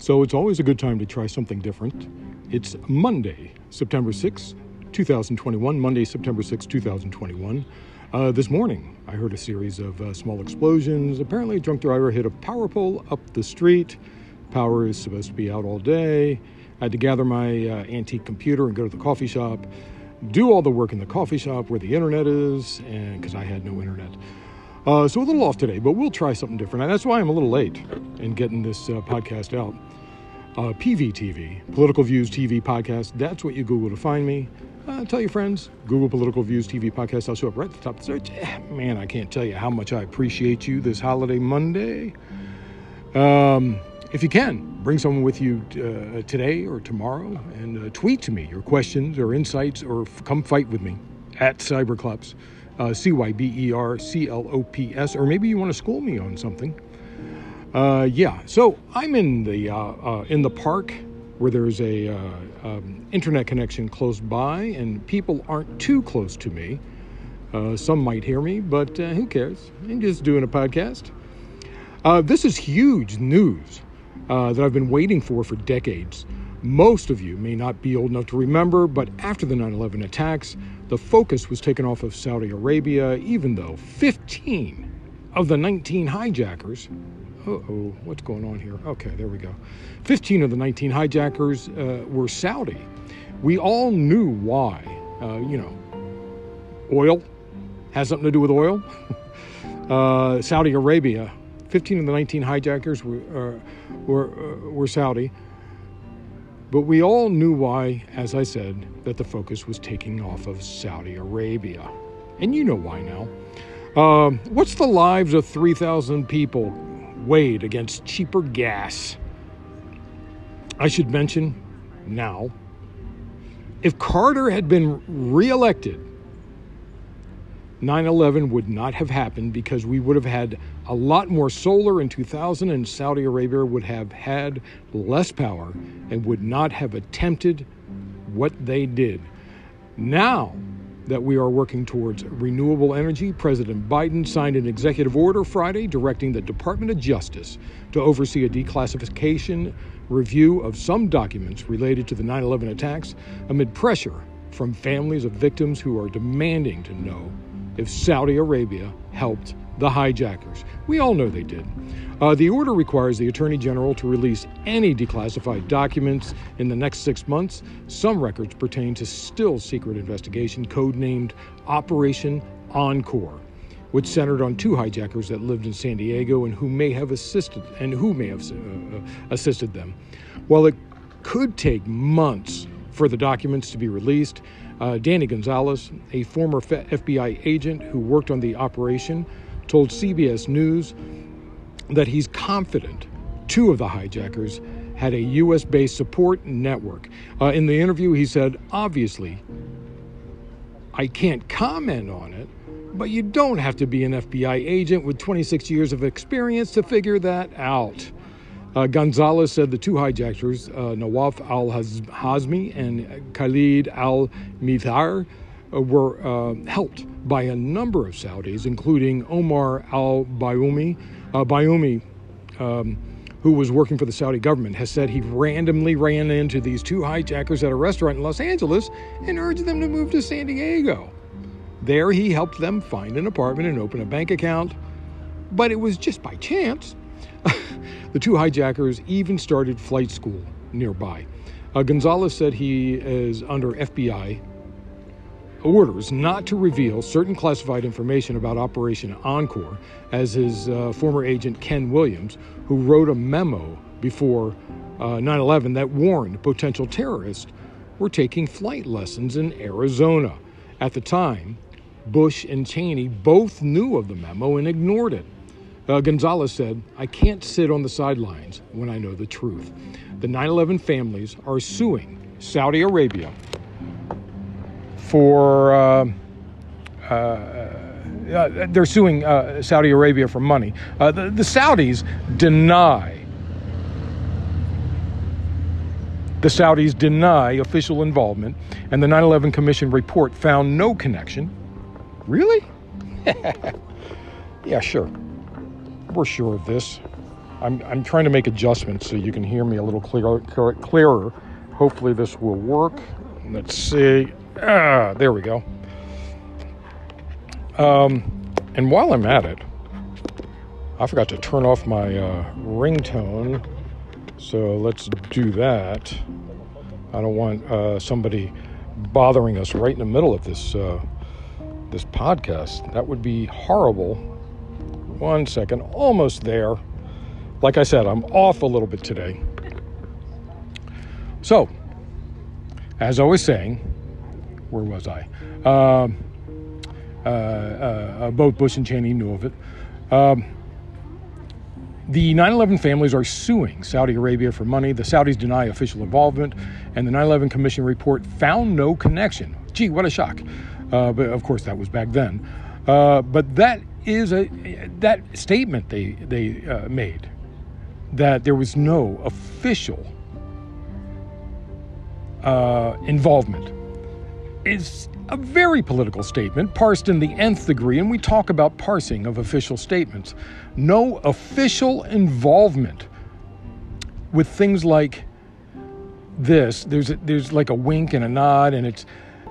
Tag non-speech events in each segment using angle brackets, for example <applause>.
So it's always a good time to try something different. It's Monday, September 6, 2021. Monday, September 6, 2021. Uh, this morning, I heard a series of uh, small explosions. Apparently, a drunk driver hit a power pole up the street. Power is supposed to be out all day. I had to gather my uh, antique computer and go to the coffee shop, do all the work in the coffee shop where the internet is, and because I had no internet. Uh, so a little off today, but we'll try something different. And that's why I'm a little late in getting this uh, podcast out. Uh, PVTV, Political Views TV Podcast. That's what you Google to find me. Uh, tell your friends, Google Political Views TV Podcast. I'll show up right at the top of the search. Eh, man, I can't tell you how much I appreciate you this holiday Monday. Um, if you can, bring someone with you uh, today or tomorrow and uh, tweet to me your questions or insights or f- come fight with me at Cyberclops, uh, C Y B E R C L O P S, or maybe you want to school me on something. Uh, yeah, so I'm in the uh, uh, in the park where there's a uh, um, internet connection close by, and people aren't too close to me. Uh, some might hear me, but who cares? I'm just doing a podcast. this is huge news that I've been waiting for for decades. Most of you may not be old enough to remember, but after the 9 11 attacks, the focus was taken off of Saudi Arabia, even though 15 of the 19 hijackers oh, what's going on here? Okay, there we go. 15 of the 19 hijackers uh, were Saudi. We all knew why. Uh, you know, oil has something to do with oil. <laughs> uh, Saudi Arabia, 15 of the 19 hijackers were, uh, were, uh, were Saudi. But we all knew why, as I said, that the focus was taking off of Saudi Arabia. And you know why now. Uh, what's the lives of 3,000 people weighed against cheaper gas. I should mention now if Carter had been reelected, 9 11 would not have happened because we would have had a lot more solar in 2000 and Saudi Arabia would have had less power and would not have attempted what they did. Now, that we are working towards renewable energy, President Biden signed an executive order Friday directing the Department of Justice to oversee a declassification review of some documents related to the 9 11 attacks amid pressure from families of victims who are demanding to know if Saudi Arabia helped the hijackers. We all know they did. Uh, the order requires the Attorney General to release any declassified documents in the next six months. Some records pertain to still secret investigation codenamed Operation Encore, which centered on two hijackers that lived in San Diego and who may have assisted and who may have uh, uh assisted them. While it could take months for the documents to be released, uh, Danny Gonzalez, a former FBI agent who worked on the operation, told CBS News that he's confident two of the hijackers had a U.S. based support network. Uh, in the interview, he said, obviously, I can't comment on it, but you don't have to be an FBI agent with 26 years of experience to figure that out. Uh, Gonzalez said the two hijackers, uh, Nawaf al Hazmi and Khalid al Mihdhar, uh, were uh, helped by a number of Saudis, including Omar al Bayoumi. Uh, Bayoumi, um, who was working for the Saudi government, has said he randomly ran into these two hijackers at a restaurant in Los Angeles and urged them to move to San Diego. There, he helped them find an apartment and open a bank account, but it was just by chance. <laughs> the two hijackers even started flight school nearby. Uh, Gonzalez said he is under FBI orders not to reveal certain classified information about Operation Encore, as his uh, former agent Ken Williams, who wrote a memo before uh, 9 uh, 11 that warned potential terrorists were taking flight lessons in Arizona. At the time, Bush and Cheney both knew of the memo and ignored it. Uh, Gonzalez said, I can't sit on the sidelines when I know the truth. The 9 11 families are suing Saudi Arabia for uh, uh, uh, they're suing uh, Saudi Arabia for money. Uh, the, the Saudis deny. The Saudis deny official involvement, and the 9 11 Commission report found no connection. Really? <laughs> yeah, sure. We're sure of this. I'm, I'm trying to make adjustments so you can hear me a little clearer. clearer. Hopefully, this will work. Let's see. Ah, there we go. Um, and while I'm at it, I forgot to turn off my uh, ringtone. So let's do that. I don't want uh, somebody bothering us right in the middle of this uh, this podcast. That would be horrible. One second, almost there. Like I said, I'm off a little bit today. So, as I was saying, where was I? Um, uh, uh, both Bush and Cheney knew of it. Um, the 9 11 families are suing Saudi Arabia for money. The Saudis deny official involvement, and the 9 11 Commission report found no connection. Gee, what a shock. Uh, but of course, that was back then. Uh, but that is a that statement they they uh, made that there was no official uh, involvement is a very political statement, parsed in the nth degree, and we talk about parsing of official statements. No official involvement with things like this. There's a, there's like a wink and a nod, and it's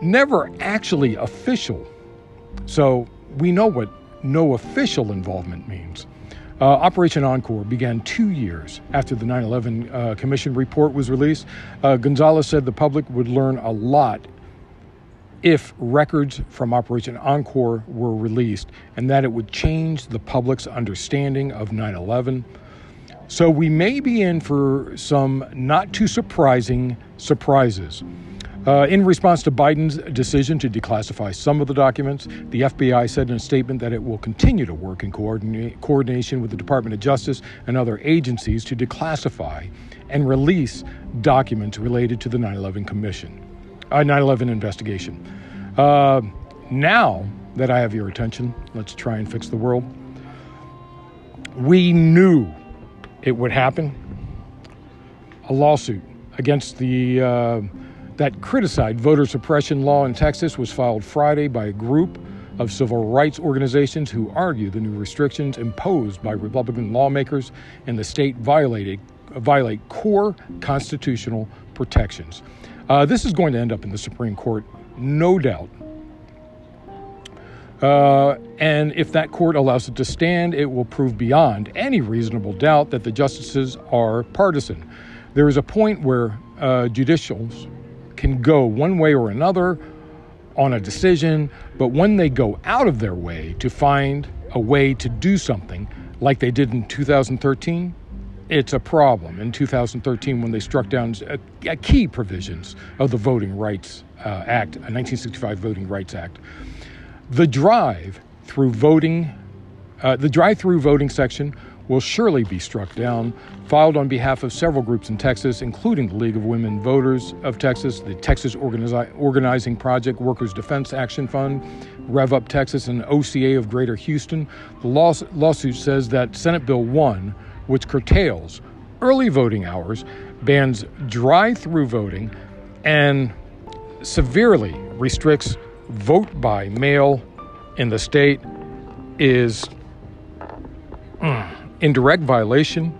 never actually official. So we know what no official involvement means. Uh, Operation Encore began two years after the 9 11 uh, Commission report was released. Uh, Gonzalez said the public would learn a lot if records from Operation Encore were released and that it would change the public's understanding of 9 11. So we may be in for some not too surprising surprises. Uh, in response to Biden's decision to declassify some of the documents, the FBI said in a statement that it will continue to work in coordinate, coordination with the Department of Justice and other agencies to declassify and release documents related to the 9 11 Commission uh, 9/11 investigation. Uh, now that I have your attention, let's try and fix the world. We knew it would happen. A lawsuit against the uh, that criticized voter suppression law in Texas was filed Friday by a group of civil rights organizations who argue the new restrictions imposed by Republican lawmakers in the state violated violate core constitutional protections. Uh, this is going to end up in the Supreme Court, no doubt. Uh, and if that court allows it to stand, it will prove beyond any reasonable doubt that the justices are partisan. There is a point where uh, judicials can go one way or another on a decision, but when they go out of their way to find a way to do something, like they did in 2013, it's a problem in 2013 when they struck down key provisions of the Voting Rights uh, Act, a 1965 Voting Rights Act. The drive through voting, uh, the drive-through voting section will surely be struck down, filed on behalf of several groups in Texas, including the League of Women Voters of Texas, the Texas Organizi- Organizing Project Workers Defense Action Fund, Rev Up Texas, and OCA of Greater Houston. The law- lawsuit says that Senate Bill 1 which curtails early voting hours, bans drive through voting, and severely restricts vote by mail in the state, is in direct violation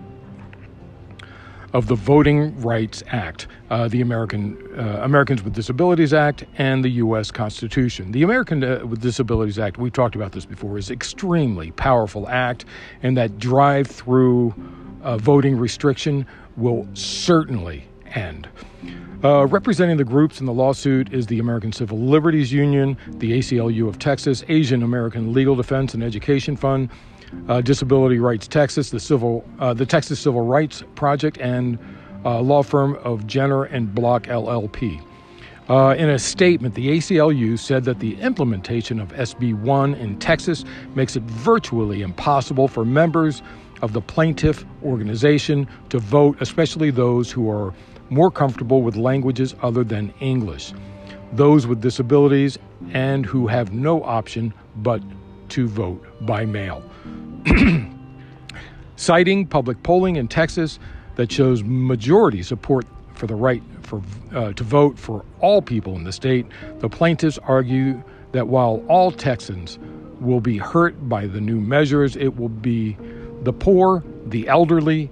of the Voting Rights Act, uh, the American uh, Americans with Disabilities Act, and the U.S. Constitution. The American uh, with Disabilities Act, we've talked about this before, is extremely powerful act, and that drive-through uh, voting restriction will certainly end. Uh, representing the groups in the lawsuit is the American Civil Liberties Union, the ACLU of Texas, Asian American Legal Defense and Education Fund, uh, Disability Rights Texas, the Civil, uh, the Texas Civil Rights Project, and uh, law firm of Jenner and Block LLP. Uh, in a statement, the ACLU said that the implementation of SB 1 in Texas makes it virtually impossible for members of the plaintiff organization to vote, especially those who are more comfortable with languages other than English, those with disabilities, and who have no option but to vote by mail. <clears throat> Citing public polling in Texas that shows majority support for the right for, uh, to vote for all people in the state, the plaintiffs argue that while all Texans will be hurt by the new measures, it will be the poor, the elderly,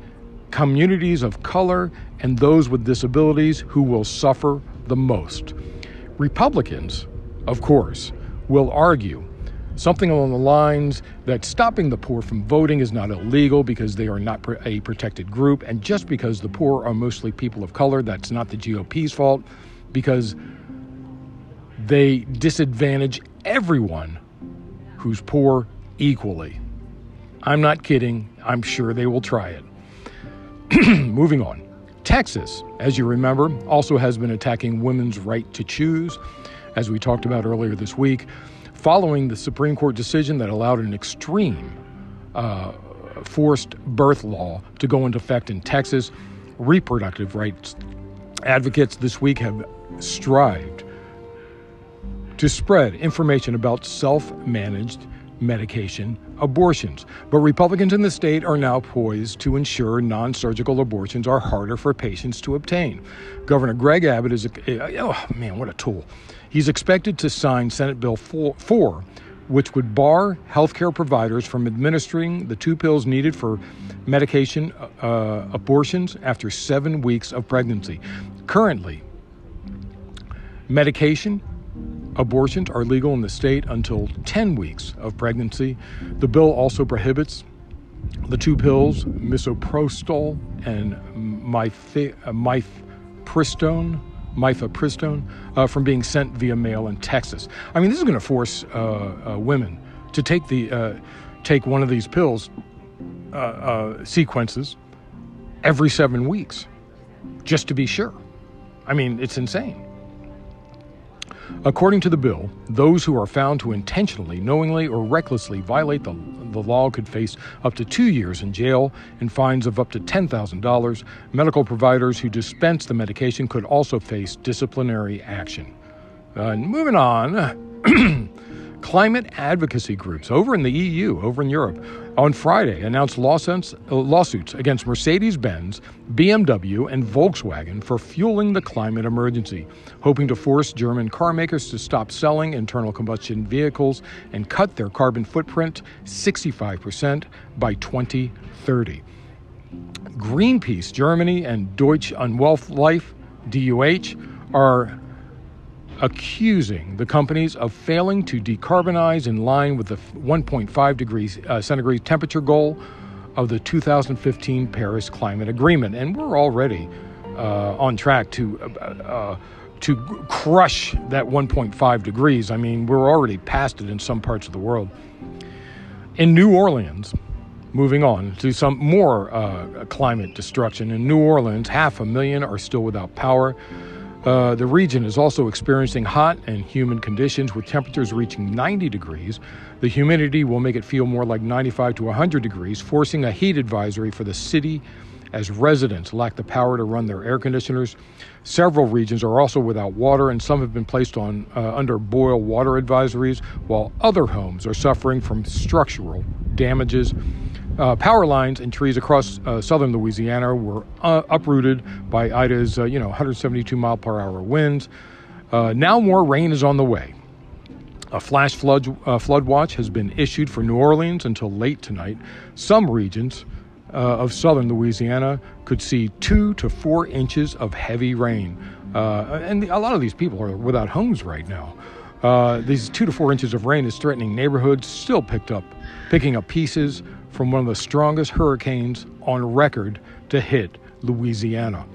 communities of color, and those with disabilities who will suffer the most. Republicans, of course, will argue something along the lines that stopping the poor from voting is not illegal because they are not a protected group, and just because the poor are mostly people of color, that's not the GOP's fault because they disadvantage everyone who's poor equally. I'm not kidding. I'm sure they will try it. <clears throat> Moving on. Texas, as you remember, also has been attacking women's right to choose, as we talked about earlier this week, following the Supreme Court decision that allowed an extreme uh, forced birth law to go into effect in Texas. Reproductive rights advocates this week have strived to spread information about self managed medication abortions. But Republicans in the state are now poised to ensure non surgical abortions are harder for patients to obtain. Governor Greg Abbott is, a, oh man, what a tool. He's expected to sign Senate Bill 4, 4 which would bar healthcare providers from administering the two pills needed for medication uh, abortions after seven weeks of pregnancy. Currently, medication Abortions are legal in the state until 10 weeks of pregnancy. The bill also prohibits the two pills, misoprostol and mifepristone, mifepristone, uh, from being sent via mail in Texas. I mean, this is going to force uh, uh, women to take the uh, take one of these pills uh, sequences every seven weeks, just to be sure. I mean, it's insane. According to the bill, those who are found to intentionally, knowingly, or recklessly violate the, the law could face up to two years in jail and fines of up to $10,000. Medical providers who dispense the medication could also face disciplinary action. Uh, moving on. <clears throat> Climate advocacy groups over in the EU, over in Europe, on Friday announced lawsuits, against Mercedes Benz, BMW, and Volkswagen for fueling the climate emergency, hoping to force German carmakers to stop selling internal combustion vehicles and cut their carbon footprint 65% by 2030. Greenpeace Germany and Deutsche Umwelthilfe, DUH, are accusing the companies of failing to decarbonize in line with the 1.5 degrees uh, centigrade temperature goal of the 2015 Paris Climate Agreement. And we're already uh, on track to. Uh, uh to crush that 1.5 degrees. I mean, we're already past it in some parts of the world. In New Orleans, moving on to some more uh, climate destruction. In New Orleans, half a million are still without power. Uh, the region is also experiencing hot and humid conditions with temperatures reaching 90 degrees. The humidity will make it feel more like 95 to 100 degrees, forcing a heat advisory for the city as residents lack the power to run their air conditioners. Several regions are also without water, and some have been placed on uh, under boil water advisories, while other homes are suffering from structural damages uh, power lines and trees across uh, southern Louisiana were uh, uprooted by Ida's, uh, you know, 172 mile per hour winds. Uh, now more rain is on the way. A flash flood uh, flood watch has been issued for New Orleans until late tonight. Some regions of southern Louisiana could see two to four inches of heavy rain, and a lot of these people are without homes right now. These two to four inches of rain is threatening neighborhoods. Still picked up, picking up pieces from one of the strongest hurricanes on record to hit Louisiana.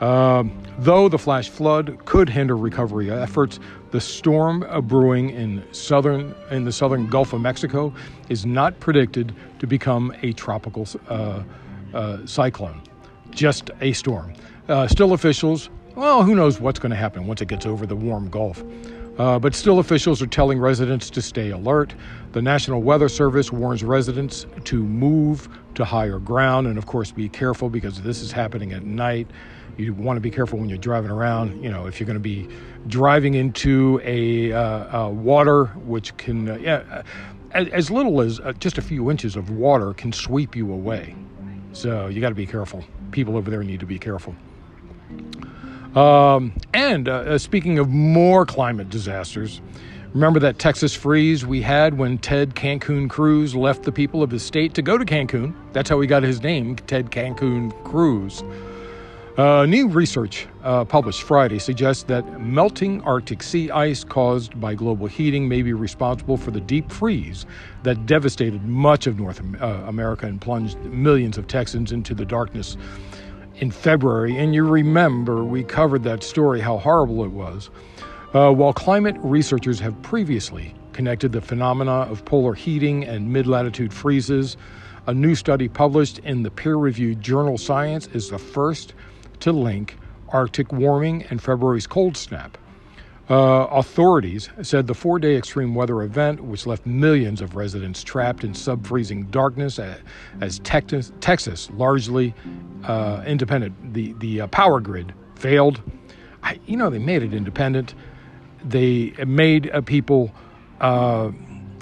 Uh, though the flash flood could hinder recovery efforts, the storm brewing in southern in the southern Gulf of Mexico is not predicted to become a tropical uh, uh, cyclone, just a storm. Uh, still, officials, well, who knows what's going to happen once it gets over the warm Gulf. Uh, but still, officials are telling residents to stay alert. The National Weather Service warns residents to move to higher ground and, of course, be careful because this is happening at night. You want to be careful when you're driving around. You know, if you're going to be driving into a, uh, water, which can, uh, yeah, as, as, little as uh, just a few inches of water can sweep you away. So you got to be careful. People over there need to be careful. Um, and uh, uh, speaking of more climate disasters, Remember that Texas freeze we had when Ted Cancun Cruz left the people of his state to go to Cancun? That's how he got his name, Ted Cancun Cruz. Uh, new research uh, published Friday suggests that melting Arctic sea ice caused by global heating may be responsible for the deep freeze that devastated much of North uh, America and plunged millions of Texans into the darkness in February. And you remember we covered that story, how horrible it was. Uh, while climate researchers have previously connected the phenomena of polar heating and mid latitude freezes, a new study published in the peer reviewed journal Science is the first to link Arctic warming and February's cold snap. Uh, authorities said the four day extreme weather event, which left millions of residents trapped in sub freezing darkness as, as Texas, Texas, largely uh, independent, the, the uh, power grid failed. I, you know, they made it independent they made uh, people uh,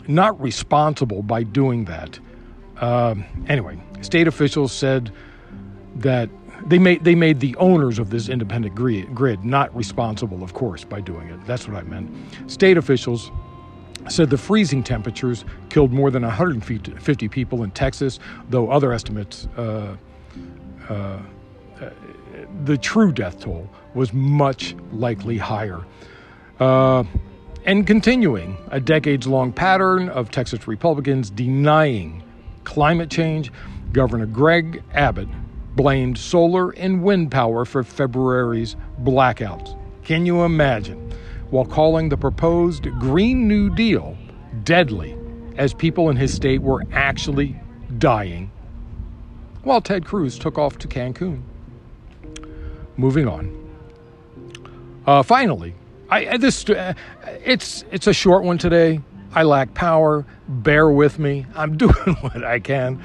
not responsible by doing that. Uh, anyway, state officials said that they made they made the owners of this independent grid not responsible, of course, by doing it. That's what I meant. State officials said the freezing temperatures killed more than 150 people in Texas, though other estimates. Uh, uh, the true death toll was much likely higher. Uh, and continuing a decades long pattern of Texas Republicans denying climate change, Governor Greg Abbott blamed solar and wind power for February's blackouts. Can you imagine? While calling the proposed Green New Deal deadly, as people in his state were actually dying, while Ted Cruz took off to Cancun. Moving on. Uh, finally, I this uh, it's it's a short one today. I lack power. Bear with me. I'm <laughs> doing what I can.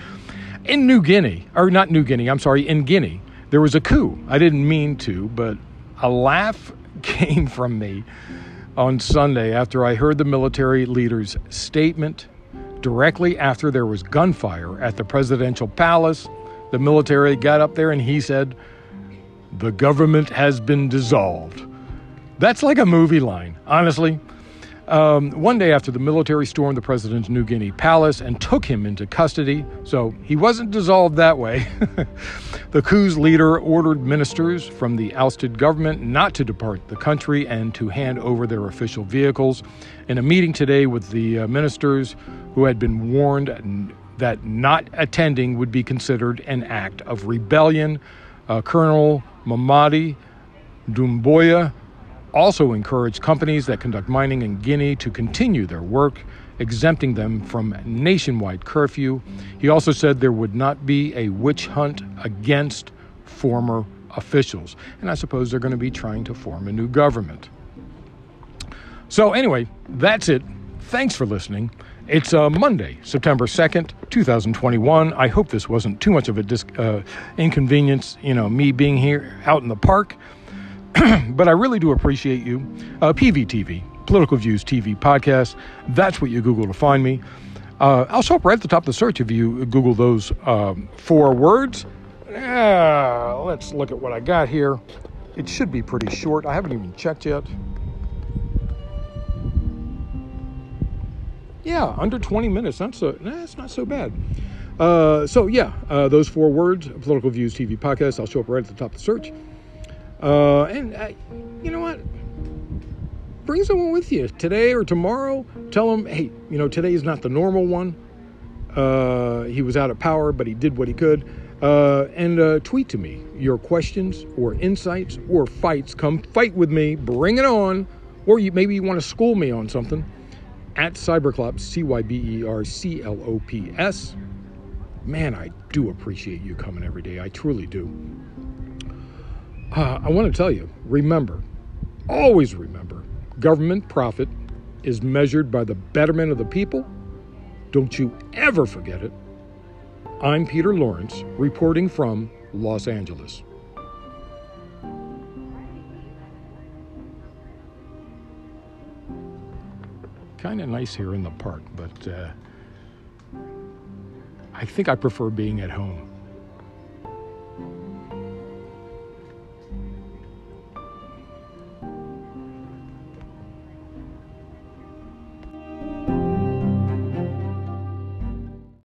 In New Guinea, or not New Guinea, I'm sorry, in Guinea, there was a coup. I didn't mean to, but a laugh <laughs> came from me on Sunday after I heard the military leader's statement directly after there was gunfire at the presidential palace. The military got up there and he said, The government has been dissolved. That's like a movie line, honestly. Um, one day after the military stormed the president's New Guinea palace and took him into custody, so he wasn't dissolved that way. <laughs> the coup's leader ordered ministers from the ousted government not to depart the country and to hand over their official vehicles. In a meeting today with the uh, ministers who had been warned that not attending would be considered an act of rebellion, uh, Colonel Mamadi Doumbouya also encouraged companies that conduct mining in Guinea to continue their work, exempting them from nationwide curfew. He also said there would not be a witch hunt against former officials. And I suppose they're going to be trying to form a new government. So, anyway, that's it. Thanks for listening. It's uh, Monday, September 2nd, 2021. I hope this wasn't too much of a dis- uh, inconvenience, you know, me being here out in the park. <clears throat> but I really do appreciate you. Uh, PVTV, Political Views TV podcast. That's what you Google to find me. Uh, I'll show up right at the top of the search if you Google those um, four words. Uh, let's look at what I got here. It should be pretty short. I haven't even checked yet. Yeah, under 20 minutes. That's so, that's not so bad. Uh, so yeah, uh, those four words, Political Views TV podcast. I'll show up right at the top of the search. Uh, and uh, you know what? Bring someone with you today or tomorrow. Tell them, hey, you know, today is not the normal one. Uh, he was out of power, but he did what he could. Uh, and uh, tweet to me your questions or insights or fights. Come fight with me. Bring it on. Or you maybe you want to school me on something. At Cyberclops, C Y B E R C L O P S. Man, I do appreciate you coming every day. I truly do. Uh, I want to tell you remember, always remember, government profit is measured by the betterment of the people. Don't you ever forget it. I'm Peter Lawrence, reporting from Los Angeles. Kind of nice here in the park, but uh, I think I prefer being at home.